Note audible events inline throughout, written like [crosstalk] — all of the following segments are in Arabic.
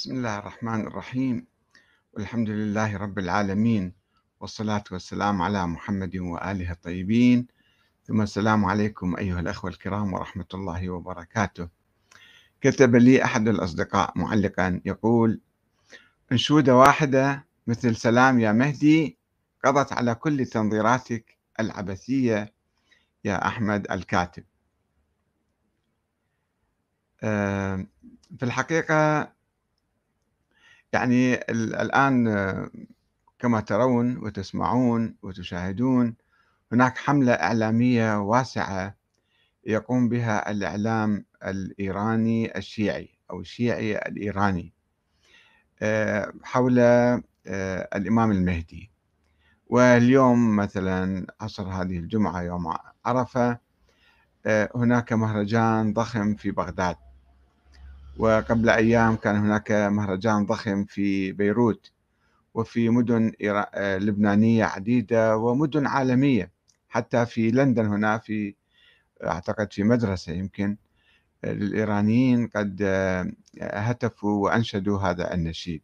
بسم الله الرحمن الرحيم. والحمد لله رب العالمين والصلاة والسلام على محمد وآله الطيبين. ثم السلام عليكم أيها الأخوة الكرام ورحمة الله وبركاته. كتب لي أحد الأصدقاء معلقا يقول أنشودة واحدة مثل سلام يا مهدي قضت على كل تنظيراتك العبثية يا أحمد الكاتب. آه، في الحقيقة يعني الآن كما ترون وتسمعون وتشاهدون هناك حملة إعلامية واسعة يقوم بها الإعلام الإيراني الشيعي أو الشيعي الإيراني آه، حول آه، الإمام المهدي. واليوم مثلا عصر هذه الجمعة يوم عرفة آه، هناك مهرجان ضخم في بغداد. وقبل أيام كان هناك مهرجان ضخم في بيروت وفي مدن آه، لبنانية عديدة ومدن عالمية حتى في لندن هنا في أعتقد في مدرسة يمكن آه، للإيرانيين قد آه، هتفوا وأنشدوا هذا النشيد.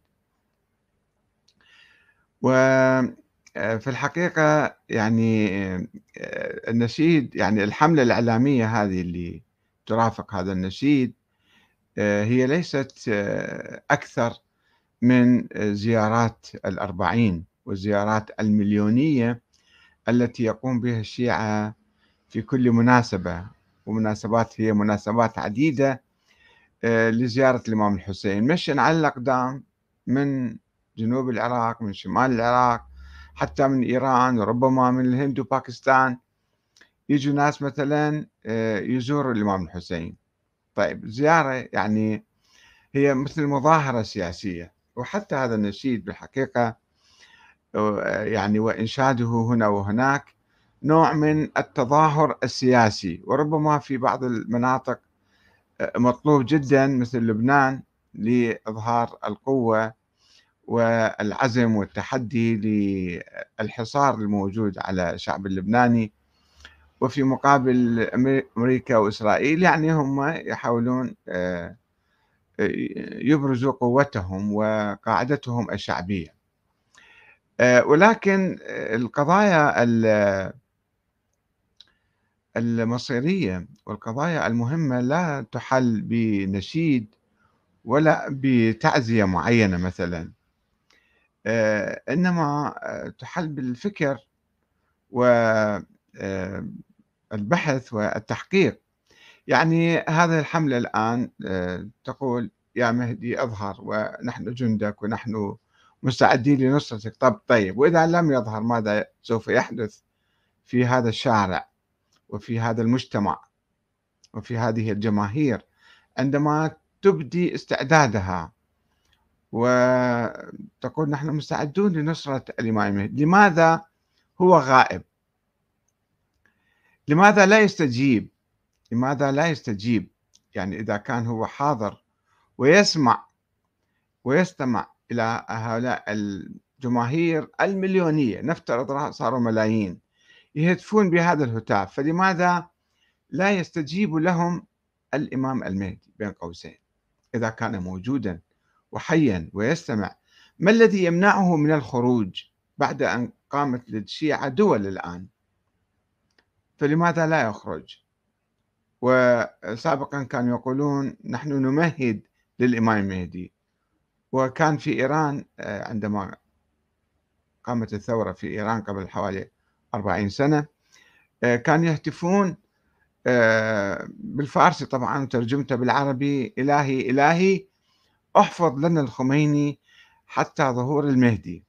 وفي الحقيقة يعني النشيد يعني الحملة الإعلامية هذه اللي ترافق هذا النشيد آه، هي ليست آه، أكثر من زيارات الأربعين والزيارات المليونية التي يقوم بها الشيعة في كل مناسبة ومناسبات هي مناسبات عديدة آه، لزيارة الإمام الحسين. مشي على الأقدام من جنوب العراق من شمال العراق حتى من إيران وربما من الهند وباكستان يجوا ناس مثلا يزوروا الإمام الحسين. طيب زيارة يعني هي مثل مظاهرة سياسية وحتى هذا النشيد بالحقيقة يعني وإنشاده هنا وهناك نوع من التظاهر السياسي وربما في بعض المناطق مطلوب جدا مثل لبنان لإظهار القوة والعزم والتحدي للحصار الموجود على الشعب اللبناني وفي مقابل أمريكا وإسرائيل يعني هم يحاولون آه، يبرزوا قوتهم وقاعدتهم الشعبية. آه، ولكن القضايا المصيرية والقضايا المهمة لا تحل بنشيد ولا بتعزية معينة مثلا. آه، إنما تحل بالفكر و البحث والتحقيق. يعني هذه الحملة الآن آه، تقول يا مهدي أظهر ونحن جندك ونحن مستعدين لنصرتك. طب طيب وإذا لم يظهر ماذا سوف يحدث في هذا الشارع وفي هذا المجتمع وفي هذه الجماهير؟ عندما تبدي استعدادها وتقول نحن مستعدون لنصرة الإمام المهدي لماذا هو غائب؟ لماذا لا يستجيب؟ لماذا لا يستجيب؟ يعني إذا كان هو حاضر ويسمع ويستمع إلى هؤلاء الجماهير المليونية نفترض صاروا ملايين يهتفون بهذا الهتاف فلماذا لا يستجيب لهم الإمام المهدي بين قوسين؟ إذا كان موجودا وحيا ويستمع ما الذي يمنعه من الخروج بعد أن قامت للشيعة دول الآن؟ فلماذا لا يخرج؟ وسابقا كانوا يقولون نحن نمهد للإمام المهدي. وكان في إيران آه، عندما قامت الثورة في إيران قبل حوالي أربعين سنة آه، كانوا يهتفون آه، بالفارسي طبعا وترجمته بالعربي إلهي إلهي احفظ لنا الخميني حتى ظهور المهدي.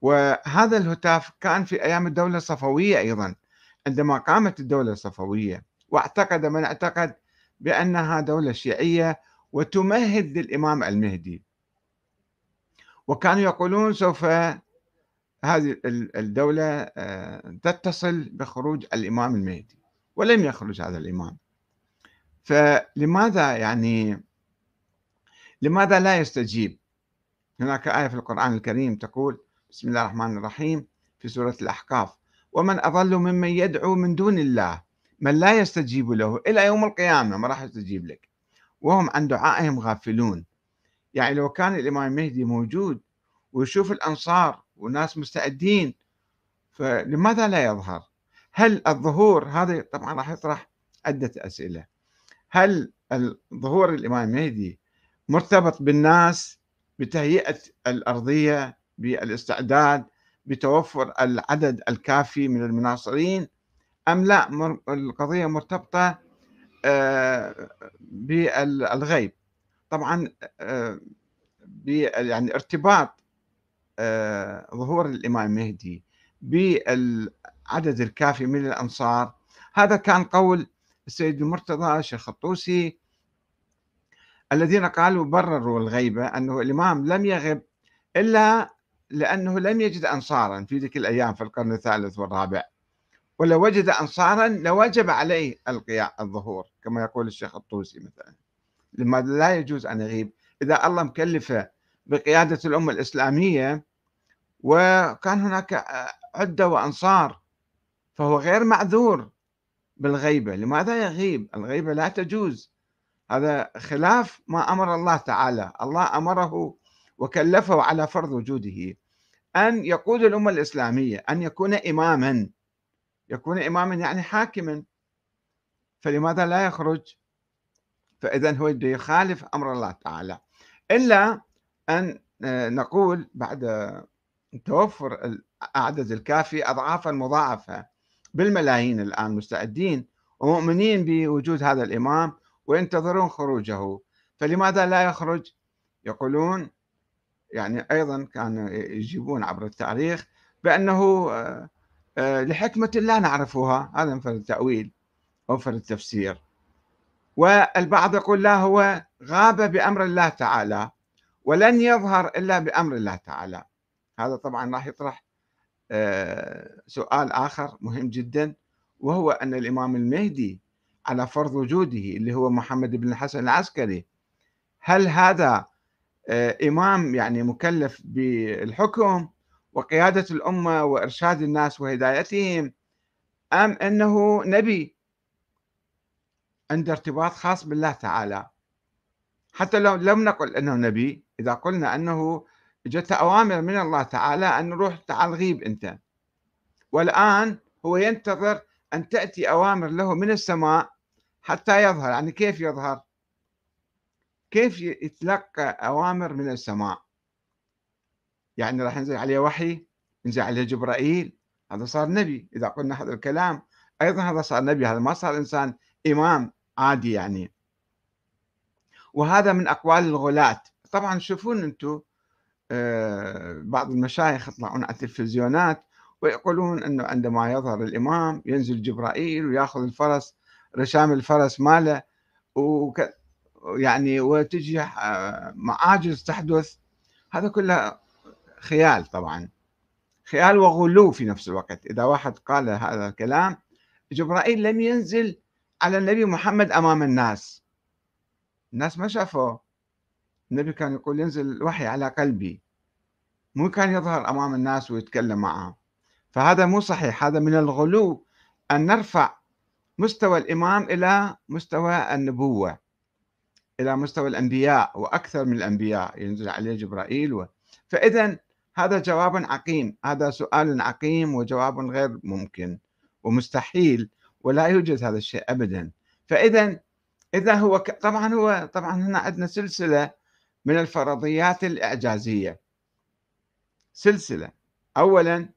وهذا الهتاف كان في أيام الدولة الصفوية أيضا. عندما قامت الدولة الصفوية واعتقد من اعتقد بأنها دولة شيعية وتمهد للإمام المهدي. وكانوا يقولون سوف هذه الدولة آه، تتصل بخروج الإمام المهدي ولم يخرج هذا الإمام. فلماذا يعني لماذا لا يستجيب؟ هناك آية في القرآن الكريم تقول بسم الله الرحمن الرحيم في سورة الأحقاف. ومن أضل ممن يدعو من دون الله من لا يستجيب له إلى يوم القيامة ما راح يستجيب لك. وهم عن دعائهم غافلون. يعني لو كان الإمام المهدي موجود ويشوف الأنصار وناس مستعدين فلماذا لا يظهر؟ هل الظهور هذا طبعا راح يطرح عدة أسئلة. هل ظهور الإمام المهدي مرتبط بالناس بتهيئة الأرضية بالإستعداد بتوفر العدد الكافي من المناصرين أم لا؟ القضية مرتبطة آه، بالغيب. طبعا آه، يعني ارتباط آه، ظهور الإمام المهدي بالعدد الكافي من الأنصار. هذا كان قول السيد المرتضى الشيخ الطوسي الذين قالوا برروا الغيبة أنه الإمام لم يغب إلا لأنه لم يجد أنصارا في ذيك الأيام في القرن الثالث والرابع ولو وجد أنصارا لوجب عليه القياء الظهور كما يقول الشيخ الطوسي مثلا. لماذا لا يجوز أن يغيب؟ إذا الله مكلفه بقيادة الأمة الإسلامية وكان هناك عدة وأنصار فهو غير معذور بالغيبة. لماذا يغيب؟ الغيبة لا تجوز. هذا خلاف ما أمر الله تعالى. الله أمره وكلفه على فرض وجوده أن يقود الأمة الإسلامية أن يكون إماما. يكون إماما يعني حاكما. فلماذا لا يخرج؟ فإذا هو يخالف أمر الله تعالى. إلا أن آه، نقول بعد توفر العدد الكافي أضعافا مضاعفة بالملايين الآن مستعدين ومؤمنين بوجود هذا الإمام وينتظرون خروجه. فلماذا لا يخرج؟ يقولون يعني أيضا كانوا يجيبون عبر التاريخ بأنه آه، آه، لحكمة لا نعرفها هذا مثل التأويل أو مثل التفسير. والبعض يقول لا هو غاب بأمر الله تعالى ولن يظهر إلا بأمر الله تعالى. هذا طبعا راح يطرح آه، سؤال آخر مهم جدا وهو أن الإمام المهدي على فرض وجوده اللي هو محمد بن الحسن العسكري هل هذا إمام يعني مكلف بالحكم وقيادة الأمة وإرشاد الناس وهدايتهم أم أنه نبي؟ عنده ارتباط خاص بالله تعالى. حتى لو لم نقل أنه نبي إذا قلنا أنه جت أوامر من الله تعالى أن نروح تعال غيب أنت. والآن هو ينتظر أن تأتي أوامر له من السماء حتى يظهر. يعني كيف يظهر؟ كيف يتلقى أوامر من السماء؟ يعني راح ينزل عليه وحي ينزل عليه جبرائيل هذا صار نبي. إذا قلنا هذا الكلام أيضا هذا صار نبي هذا ما صار إنسان إمام عادي يعني. وهذا من أقوال الغلاة. طبعا شوفون أنتم آه، بعض المشايخ يطلعون على التلفزيونات ويقولون أنه عندما يظهر الإمام ينزل جبرائيل ويأخذ الفرس رشام الفرس ماله وك يعني وتجي آه، معاجز تحدث هذا كله خيال طبعا. خيال وغلو في نفس الوقت. إذا واحد قال هذا الكلام جبرائيل لم ينزل على النبي محمد أمام الناس. الناس ما شافوه. النبي كان يقول ينزل الوحي على قلبي. مو كان يظهر أمام الناس ويتكلم معهم. فهذا مو صحيح. هذا من الغلو أن نرفع مستوى الإمام إلى مستوى النبوة. إلى مستوى الأنبياء وأكثر من الأنبياء ينزل عليه جبرائيل و... فإذا هذا جواب عقيم هذا سؤال عقيم وجواب غير ممكن ومستحيل ولا يوجد هذا الشيء أبدا. فإذا إذا هو ك... طبعا هو طبعا هنا عندنا سلسلة من الفرضيات الإعجازية. سلسلة. أولا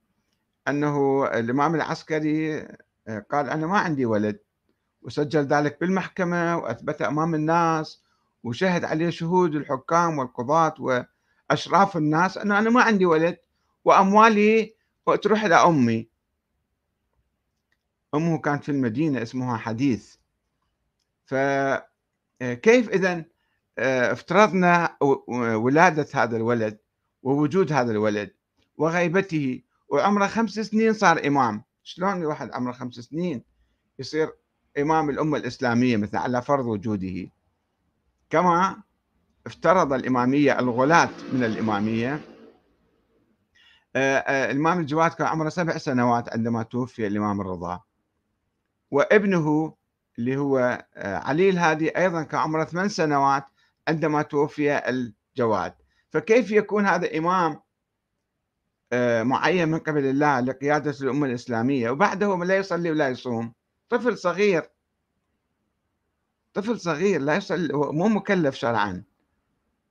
أنه الإمام العسكري قال أنا ما عندي ولد. وسجل ذلك بالمحكمة وأثبت أمام الناس وشهد عليه شهود الحكام والقضاة وأشراف الناس أنه أنا ما عندي ولد وأموالي تروح إلى أمي. أمه كانت في المدينة اسمها حديث. فكيف إذا افترضنا ولادة هذا الولد ووجود هذا الولد وغيبته وعمره خمس سنين صار إمام. شلون واحد عمره خمس سنين يصير إمام الأمة الإسلامية مثل على فرض وجوده؟ كما افترض الإمامية الغلاة من الإمامية. آه، آه، الإمام الجواد كان عمره سبع سنوات عندما توفي الإمام الرضا. وابنه اللي هو آه، علي الهادي أيضا كان عمره ثمان سنوات عندما توفي جواد فكيف يكون هذا إمام معين من قبل الله لقيادة الأمة الإسلامية؟ وبعده لا يصلي ولا يصوم. طفل صغير. طفل صغير لا يصلي مو مكلف شرعا.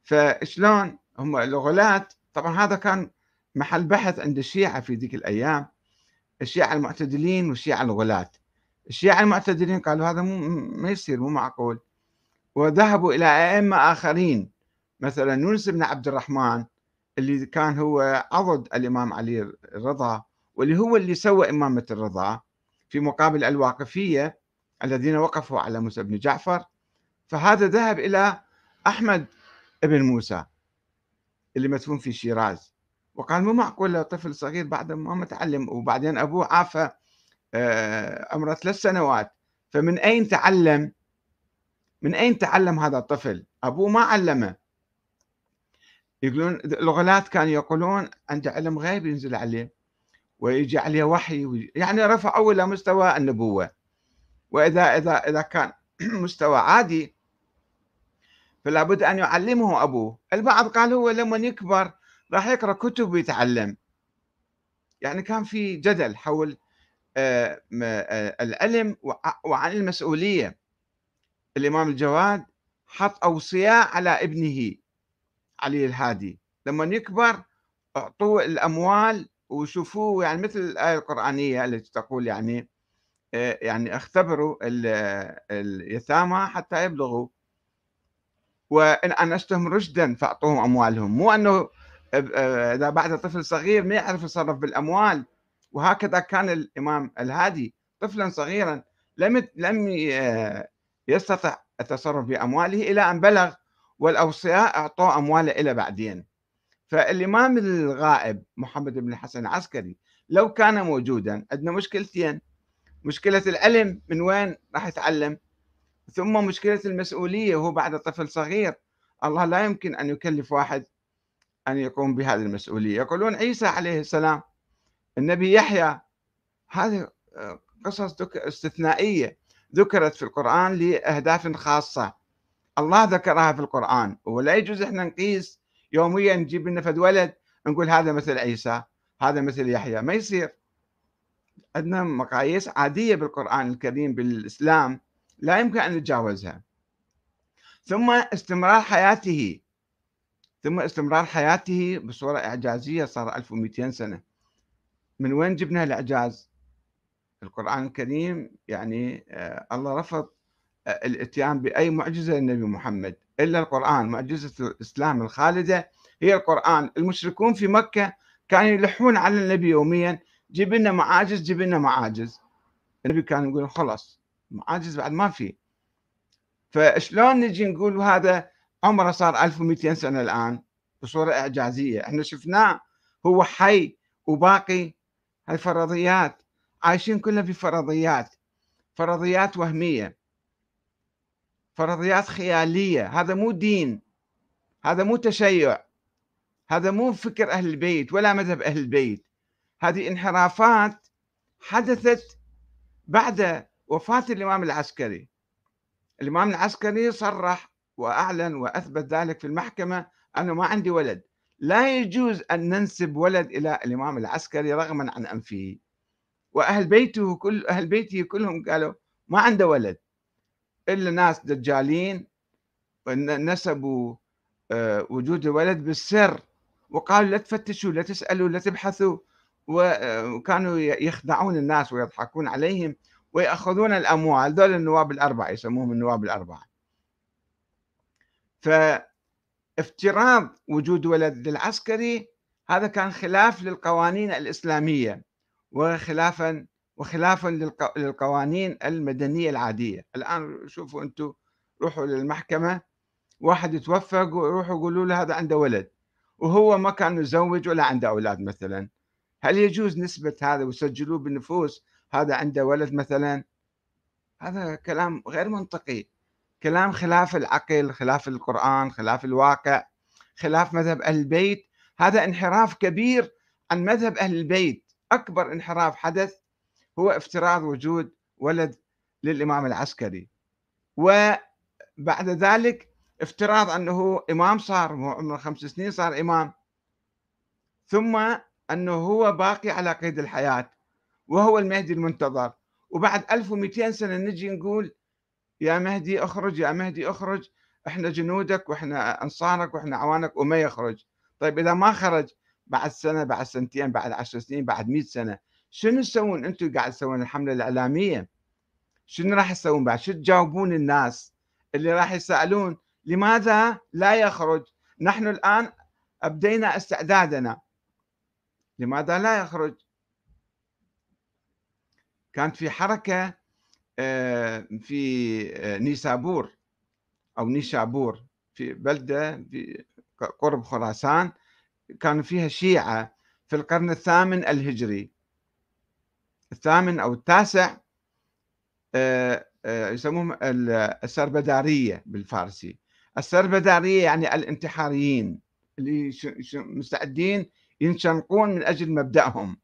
فشلون هم الغلاة؟ طبعا هذا كان محل بحث عند الشيعة في ذيك الأيام الشيعة المعتدلين والشيعة الغلاة. الشيعة المعتدلين قالوا هذا مو ما يصير مو معقول. وذهبوا إلى أئمة آخرين مثلا يونس بن عبد الرحمن اللي كان هو عضد الإمام علي الرضا واللي هو اللي سوى إمامة الرضا في مقابل الواقفية الذين وقفوا على موسى بن جعفر. فهذا ذهب إلى أحمد بن موسى اللي مدفون في شيراز. وقال مو معقول طفل صغير بعد ما متعلم وبعدين أبوه عافى آه، عمره ثلاث سنوات. فمن أين تعلم؟ من أين تعلم هذا الطفل؟ أبوه ما علمه. يقولون الغلاة كانوا يقولون عنده علم غيب ينزل عليه ويجي عليه وحي يعني رفعوا إلى مستوى النبوة. وإذا إذا إذا كان [clears throat] مستوى عادي فلا بد أن يعلمه أبوه. البعض قال هو لما يكبر راح يقرأ كتب ويتعلم. يعني كان في جدل حول آه، آه، العلم وعن المسؤولية. الإمام الجواد حط أوصياء على ابنه علي الهادي. لما يكبر أعطوه الأموال وشوفوه يعني مثل الآية القرآنية التي تقول يعني يعني أختبروا اليتامى حتى يبلغوا. وإن انستهم رشدا فأعطوهم أموالهم. مو أنه آه، إذا بعد طفل صغير ما يعرف يتصرف بالأموال. وهكذا كان الإمام الهادي طفلا صغيرا لم لم آه، يستطع التصرف بأمواله إلى أن بلغ والأوصياء أعطوه أمواله إلى بعدين. فالإمام الغائب محمد بن الحسن العسكري لو كان موجودا عندنا مشكلتين. مشكلة العلم من وين راح يتعلم؟ ثم مشكلة المسؤولية وهو بعد طفل صغير. الله لا يمكن أن يكلف واحد أن يقوم بهذه المسؤولية. يقولون عيسى عليه السلام النبي يحيى هذه قصص استثنائية ذكرت في القرآن لأهداف خاصة. الله ذكرها في القرآن. ولا يجوز إحنا نقيس يوميا نجيب لنا فد ولد نقول هذا مثل عيسى هذا مثل يحيى. ما يصير. عندنا مقاييس عادية بالقرآن الكريم بالإسلام لا يمكن أن نتجاوزها. ثم استمرار حياته ثم استمرار حياته بصورة إعجازية صار 1200 سنة. من وين جبنا الإعجاز؟ القرآن الكريم يعني آه الله رفض الاتيان بأي معجزة للنبي محمد إلا القرآن معجزة الإسلام الخالدة هي القرآن. المشركون في مكة كانوا يلحون على النبي يوميا جيب لنا معاجز جيب لنا معاجز. النبي كان يقول خلاص معاجز بعد ما في. فشلون نجي نقول هذا عمره صار 1200 سنة الآن؟ بصورة إعجازية. إحنا شفناه هو حي وباقي. هاي فرضيات. عايشين كلنا في فرضيات. فرضيات وهمية. فرضيات خيالية. هذا مو دين. هذا مو تشيع. هذا مو فكر أهل البيت ولا مذهب أهل البيت. هذه انحرافات حدثت بعد وفاة الإمام العسكري. الإمام العسكري صرح وأعلن وأثبت ذلك في المحكمة أنه ما عندي ولد. لا يجوز أن ننسب ولد إلى الإمام العسكري رغما عن أنفه. وأهل بيته كل أهل بيته كلهم قالوا ما عنده ولد. إلا ناس دجالين نسبوا آه، وجود الولد بالسر. وقالوا لا تفتشوا لا تسألوا لا تبحثوا. وكانوا يخدعون الناس ويضحكون عليهم ويأخذون الأموال. دول النواب الأربعة يسموهم النواب الأربعة. فافتراض وجود ولد للعسكري هذا كان خلاف للقوانين الإسلامية وخلافا وخلافا للقوانين المدنية العادية. الآن شوفوا أنتم روحوا للمحكمة. واحد يتوفق ويروحوا يقولوا له هذا عنده ولد. وهو ما كان متزوج ولا عنده أولاد مثلا. هل يجوز نسبة هذا ويسجلوه بالنفوس؟ هذا عنده ولد مثلا. هذا كلام غير منطقي. كلام خلاف العقل خلاف القرآن خلاف الواقع خلاف مذهب أهل البيت. هذا انحراف كبير عن مذهب أهل البيت. أكبر انحراف حدث هو افتراض وجود ولد للإمام العسكري. وبعد ذلك افتراض أنه إمام صار عمره خمس سنين صار إمام. ثم أنه هو باقي على قيد الحياة وهو المهدي المنتظر. وبعد 1200 سنة نجي نقول يا مهدي اخرج يا مهدي اخرج إحنا جنودك وإحنا أنصارك وإحنا عوانك وما يخرج. طيب إذا ما خرج بعد سنة بعد سنتين بعد عشر سنين بعد مئة سنة شنو تسوون أنتم قاعد تسوون الحملة الإعلامية؟ شنو راح تسوون بعد؟ شو تجاوبون الناس اللي راح يسألون لماذا لا يخرج؟ نحن الآن أبدينا استعدادنا. لماذا لا يخرج؟ كانت في حركة آه، في آه، نيسابور أو نيشابور في بلدة في قرب خراسان كانوا فيها شيعة في القرن الثامن الهجري. الثامن أو التاسع آه، يسموهم السربدارية بالفارسي. السربدارية يعني الانتحاريين اللي مستعدين ينشنقون من أجل مبدأهم.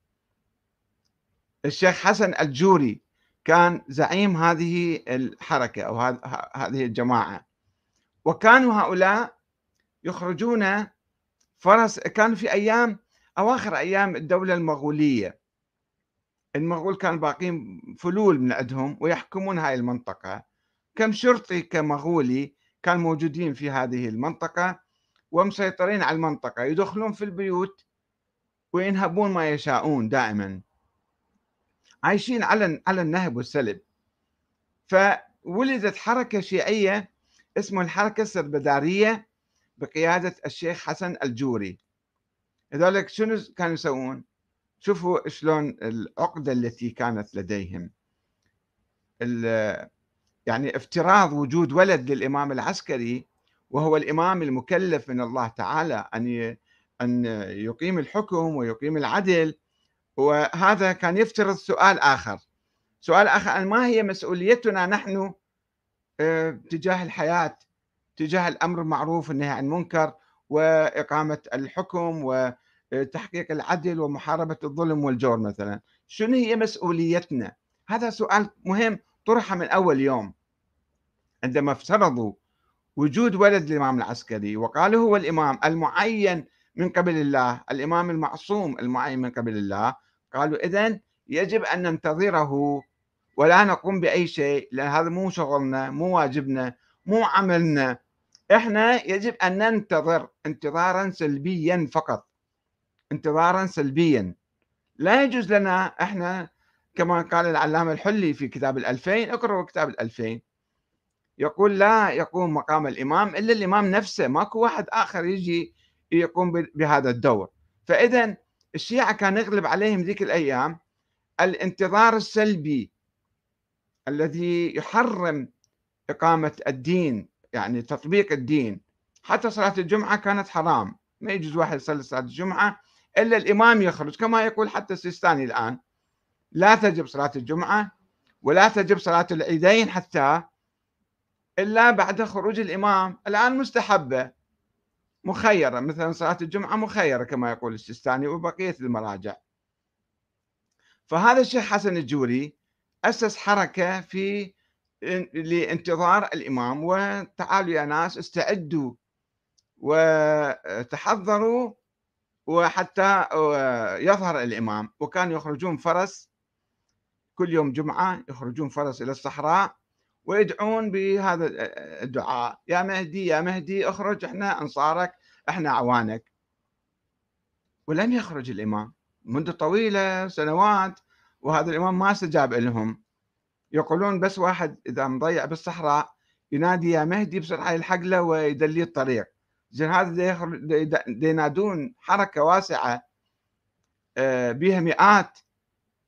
الشيخ حسن الجوري كان زعيم هذه الحركة أو هذه الجماعة. وكانوا هؤلاء يخرجون فرس كانوا في أيام أواخر أيام الدولة المغولية. المغول كانوا باقين فلول من عندهم ويحكمون هاي المنطقة. كم شرطي كمغولي كانوا موجودين في هذه المنطقة ومسيطرين على المنطقة. يدخلون في البيوت وينهبون ما يشاءون دائما. عايشين على على النهب والسلب. فولدت حركة شيعية اسمها الحركة السربدارية بقيادة الشيخ حسن الجوري. لذلك شنو كانوا يسوون؟ شوفوا شلون العقدة التي كانت لديهم. يعني افتراض وجود ولد للإمام العسكري وهو الإمام المكلف من الله تعالى أن أن يقيم الحكم ويقيم العدل. وهذا كان يفترض سؤال آخر. سؤال آخر ما هي مسؤوليتنا نحن آه، تجاه الحياة تجاه الأمر المعروف والنهي عن المنكر وإقامة الحكم وتحقيق العدل ومحاربة الظلم والجور مثلا. شنو هي مسؤوليتنا؟ هذا سؤال مهم طرح من أول يوم. عندما افترضوا وجود ولد الإمام العسكري وقالوا هو الإمام المعين من قبل الله الإمام المعصوم المعين من قبل الله. قالوا إذا يجب أن ننتظره ولا نقوم بأي شيء لأن هذا مو شغلنا مو واجبنا مو عملنا. إحنا يجب أن ننتظر انتظارا سلبيا فقط. انتظارا سلبيا. لا يجوز لنا إحنا كما قال العلامة الحلي في كتاب الألفين اقرأوا كتاب الألفين. يقول لا يقوم مقام الإمام إلا الإمام نفسه ماكو واحد آخر يجي يقوم بهذا الدور. فإذا الشيعة كان يغلب عليهم ذيك الأيام الانتظار السلبي الذي يحرم إقامة الدين يعني تطبيق الدين. حتى صلاة الجمعة كانت حرام ما يجوز واحد يصلي صلاة الجمعة إلا الإمام يخرج. كما يقول حتى السيستاني الآن لا تجب صلاة الجمعة ولا تجب صلاة العيدين حتى إلا بعد خروج الإمام. الآن مستحبة. مخيرة مثلا صلاة الجمعة مخيرة كما يقول السيستاني وبقية المراجع. فهذا الشيخ حسن الجوري أسس حركة في لانتظار الإمام وتعالوا يا ناس استعدوا وتحضروا وحتى يظهر الإمام. وكانوا يخرجون فرس كل يوم جمعة يخرجون فرس إلى الصحراء ويدعون بهذا الدعاء. يا مهدي يا مهدي اخرج إحنا انصارك إحنا عوانك. ولم يخرج الإمام. منذ طويلة سنوات وهذا الإمام ما استجاب لهم. يقولون بس واحد إذا مضيع بالصحراء ينادي يا مهدي بسرعة يلحق له ويدلي الطريق. زين هذا ينادون حركة واسعة آه، بها مئات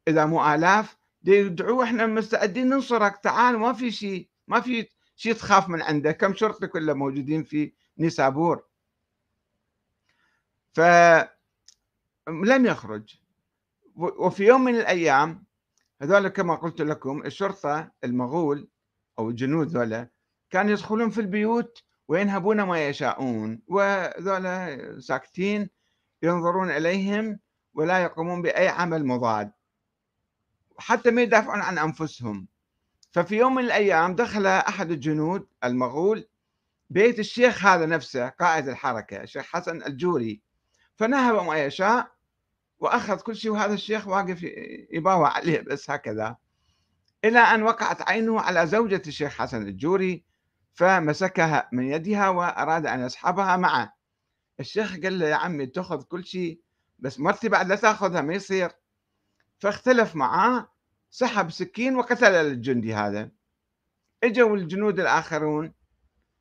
إذا مو آلاف يدعوه إحنا مستعدين ننصرك. تعال ما في شيء ما في شيء تخاف من عنده كم شرطي كله موجودين في نيسابور. فلم يخرج. وفي يوم من الأيام هذول كما قلت لكم الشرطة المغول أو الجنود ذولا كانوا يدخلون في البيوت وينهبون ما يشاءون. وذولا ساكتين ينظرون إليهم ولا يقومون بأي عمل مضاد. حتى ما يدافعون عن أنفسهم. ففي يوم من الأيام دخل أحد الجنود المغول بيت الشيخ هذا نفسه قائد الحركة الشيخ حسن الجوري. فنهب ما يشاء وأخذ كل شيء وهذا الشيخ واقف يباوع عليه بس هكذا. إلى أن وقعت عينه على زوجة الشيخ حسن الجوري فمسكها من يدها وأراد أن يسحبها معه. الشيخ قال له يا عمي تأخذ كل شيء بس مرتي بعد لا تأخذها ما يصير. فاختلف معاه سحب سكين وقتل الجندي هذا. إجوا الجنود الآخرون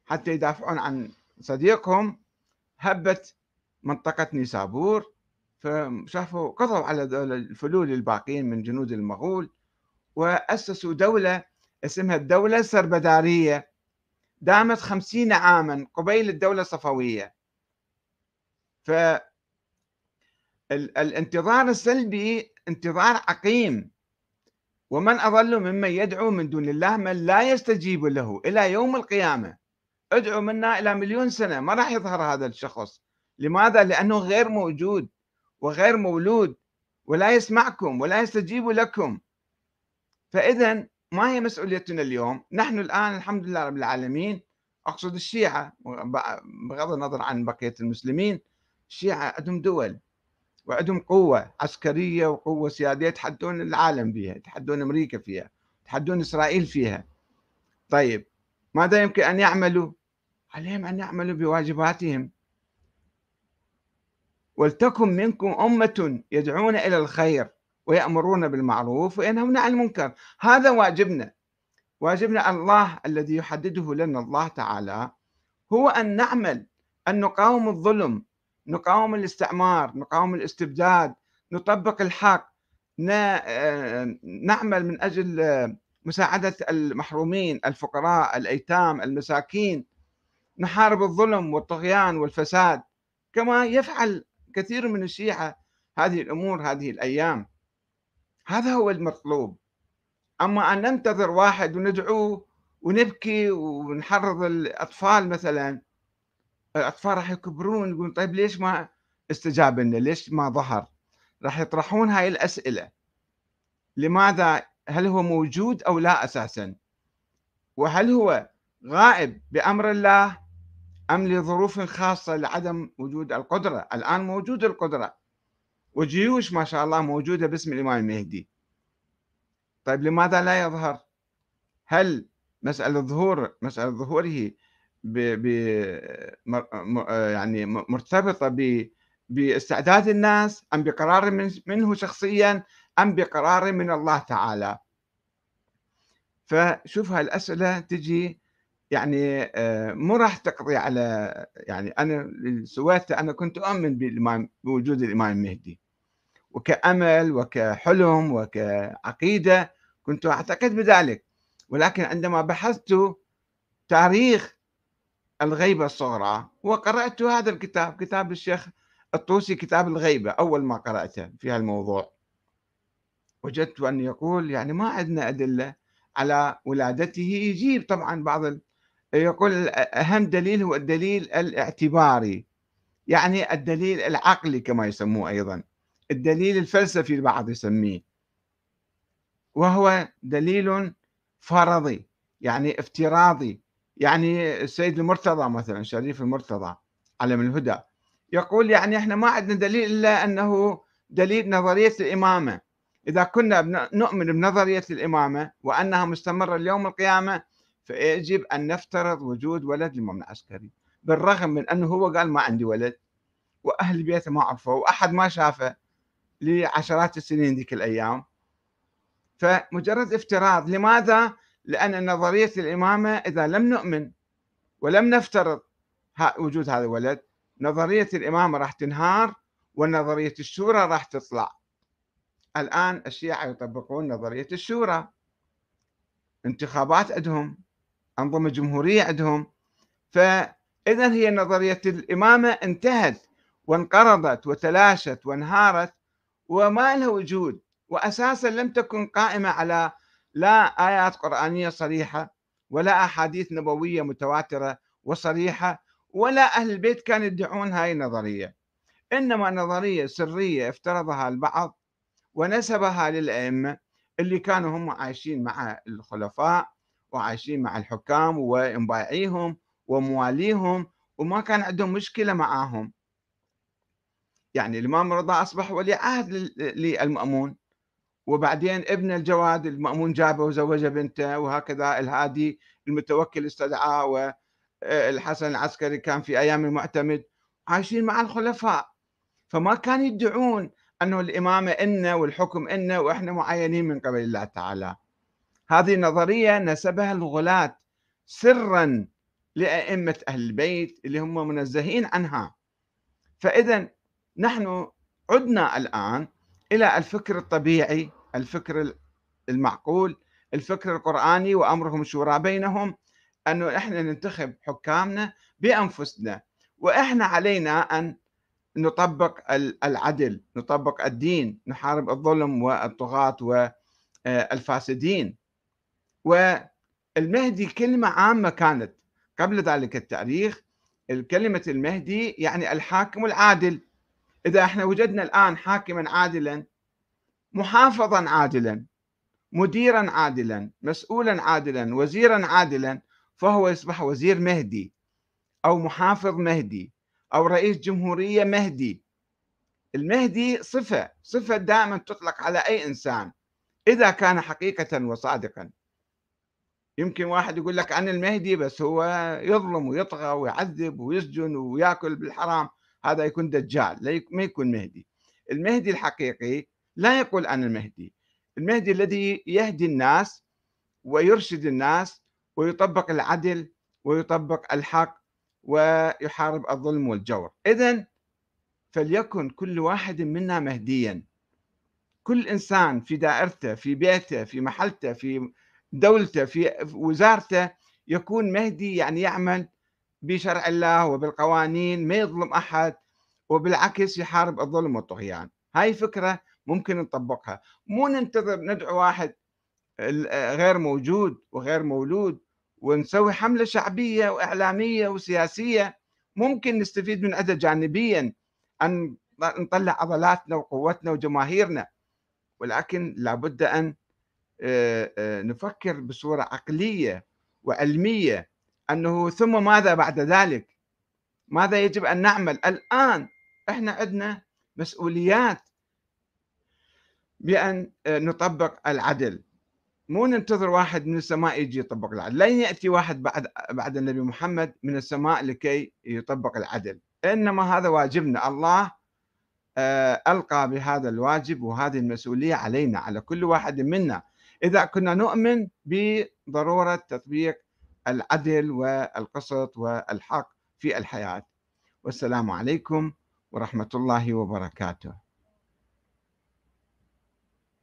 حتى يدافعون عن صديقهم. هبت منطقة نيسابور فشافوا قضوا على الفلول الباقيين من جنود المغول وأسسوا دولة اسمها الدولة السربدارية. دامت خمسين عاما قبيل الدولة الصفوية. فالانتظار السلبي انتظار عقيم. ومن أضل ممن يدعو من دون الله من لا يستجيب له إلى يوم القيامة. ادعوا منا إلى مليون سنة. ما راح يظهر هذا الشخص. لماذا؟ لأنه غير موجود وغير مولود ولا يسمعكم ولا يستجيب لكم. فإذا ما هي مسؤوليتنا اليوم؟ نحن الآن الحمد لله رب العالمين. أقصد الشيعة بغض النظر عن بقية المسلمين الشيعة عندهم دول. وعندهم قوة عسكرية وقوة سيادية يتحدون العالم فيها يتحدون أمريكا فيها يتحدون إسرائيل فيها. طيب ماذا يمكن أن يعملوا؟ عليهم أن يعملوا بواجباتهم. ولتكن منكم أمة يدعون إلى الخير ويأمرون بالمعروف وينهون عن المنكر. هذا واجبنا. واجبنا الله الذي يحدده لنا الله تعالى هو أن نعمل أن نقاوم الظلم نقاوم الاستعمار نقاوم الاستبداد نطبق الحق نعمل من أجل مساعدة المحرومين الفقراء الأيتام المساكين. نحارب الظلم والطغيان والفساد كما يفعل كثير من الشيعة هذه الأمور هذه الأيام. هذا هو المطلوب. أما أن ننتظر واحد وندعوه ونبكي ونحرض الأطفال مثلا الأطفال راح يكبرون يقولون طيب ليش ما استجاب لنا؟ ليش ما ظهر؟ راح يطرحون هاي الأسئلة. لماذا؟ هل هو موجود أو لا أساسا؟ وهل هو غائب بأمر الله أم لظروف خاصة لعدم وجود القدرة؟ الآن موجود القدرة. وجيوش ما شاء الله موجودة باسم الإمام المهدي. طيب لماذا لا يظهر؟ هل مسألة ظهور مسألة ظهوره ب يعني مرتبطة ب باستعداد الناس أم بقرار من منه شخصيا أم بقرار من الله تعالى. فشوف هالأسئلة تجي يعني آه، مو راح تقضي على يعني أنا سويته أنا كنت أؤمن بالإمام بوجود الإمام المهدي. وكأمل وكحلم وكعقيدة كنت أعتقد بذلك. ولكن عندما بحثت تاريخ الغيبة الصغرى. وقرأت هذا الكتاب كتاب الشيخ الطوسي كتاب الغيبة أول ما قرأته في هالموضوع. وجدت أن يقول يعني ما عندنا أدلة على ولادته. يجيب طبعا بعض ال... يقول أهم دليل هو الدليل الاعتباري يعني الدليل العقلي كما يسموه أيضا الدليل الفلسفي البعض يسميه. وهو دليل فرضي يعني افتراضي. يعني السيد المرتضى مثلا شريف المرتضى علم الهدى يقول يعني إحنا ما عندنا دليل إلا أنه دليل نظرية الإمامة إذا كنا نؤمن بنظرية الإمامة وأنها مستمرة ليوم القيامة فيجب أن نفترض وجود ولد للامام العسكري بالرغم من أنه هو قال ما عندي ولد وأهل بيته ما عرفوا وأحد ما شافه لعشرات السنين ذيك الأيام فمجرد افتراض لماذا؟ لأن نظرية الإمامة إذا لم نؤمن ولم نفترض وجود هذا الولد نظرية الإمامة راح تنهار ونظرية الشورى راح تطلع. الآن الشيعة يطبقون نظرية الشورى. انتخابات عندهم أنظمة جمهورية عندهم. فإذا هي نظرية الإمامة انتهت وانقرضت وتلاشت وانهارت وما لها وجود وأساسا لم تكن قائمة على لا آيات قرآنية صريحة ولا أحاديث نبوية متواترة وصريحة ولا أهل البيت كانوا يدعون هاي النظرية. إنما نظرية سرية افترضها البعض ونسبها للأئمة اللي كانوا هم عايشين مع الخلفاء وعايشين مع الحكام ومبايعيهم ومواليهم وما كان عندهم مشكلة معاهم. يعني الإمام رضا أصبح ولي عهد للمأمون. وبعدين ابن الجواد المأمون جابه وزوج بنته وهكذا الهادي المتوكل استدعاه والحسن العسكري كان في أيام المعتمد عايشين مع الخلفاء. فما كانوا يدعون أنه الإمامة إنا والحكم إنا وإحنا معينين من قبل الله تعالى. هذه نظرية نسبها الغلاة سرا لأئمة أهل البيت اللي هم منزهين عنها. فإذا نحن عدنا الآن إلى الفكر الطبيعي الفكر المعقول الفكر القرآني وأمرهم شورى بينهم أنه إحنا ننتخب حكامنا بأنفسنا وإحنا علينا أن نطبق العدل نطبق الدين نحارب الظلم والطغاة والفاسدين والمهدي كلمة عامة كانت قبل ذلك التاريخ. الكلمة المهدي يعني الحاكم العادل. إذا إحنا وجدنا الآن حاكما عادلا محافظا عادلا مديرا عادلا مسؤولا عادلا وزيرا عادلا فهو يصبح وزير مهدي أو محافظ مهدي أو رئيس جمهورية مهدي. المهدي صفة صفة دائما تطلق على أي إنسان إذا كان حقيقة وصادقا. يمكن واحد يقول لك أنا المهدي بس هو يظلم ويطغى ويعذب ويسجن ويأكل بالحرام هذا يكون دجال ما يكون مهدي. المهدي الحقيقي لا يقول أنا المهدي. المهدي الذي يهدي الناس ويرشد الناس ويطبق العدل ويطبق الحق ويحارب الظلم والجور. إذا فليكن كل واحد منا مهديا. كل إنسان في دائرته في بيته في محلته في دولته في وزارته يكون مهدي يعني يعمل بشرع الله وبالقوانين ما يظلم أحد وبالعكس يحارب الظلم والطغيان. هاي فكرة ممكن نطبقها. مو ننتظر ندعو واحد غير موجود وغير مولود ونسوي حملة شعبية وإعلامية وسياسية. ممكن نستفيد من عدة جانبيا أن نطلع عضلاتنا وقوتنا وجماهيرنا ولكن لابد أن نفكر بصورة عقلية وعلمية أنه ثم ماذا بعد ذلك؟ ماذا يجب أن نعمل؟ الآن إحنا عندنا مسؤوليات بأن نطبق العدل. مو ننتظر واحد من السماء يجي يطبق العدل. لن يأتي واحد بعد بعد النبي محمد من السماء لكي يطبق العدل. إنما هذا واجبنا. الله آه، ألقى بهذا الواجب وهذه المسؤولية علينا على كل واحد منا. إذا كنا نؤمن بضرورة تطبيق العدل والقسط والحق في الحياة. والسلام عليكم ورحمة الله وبركاته.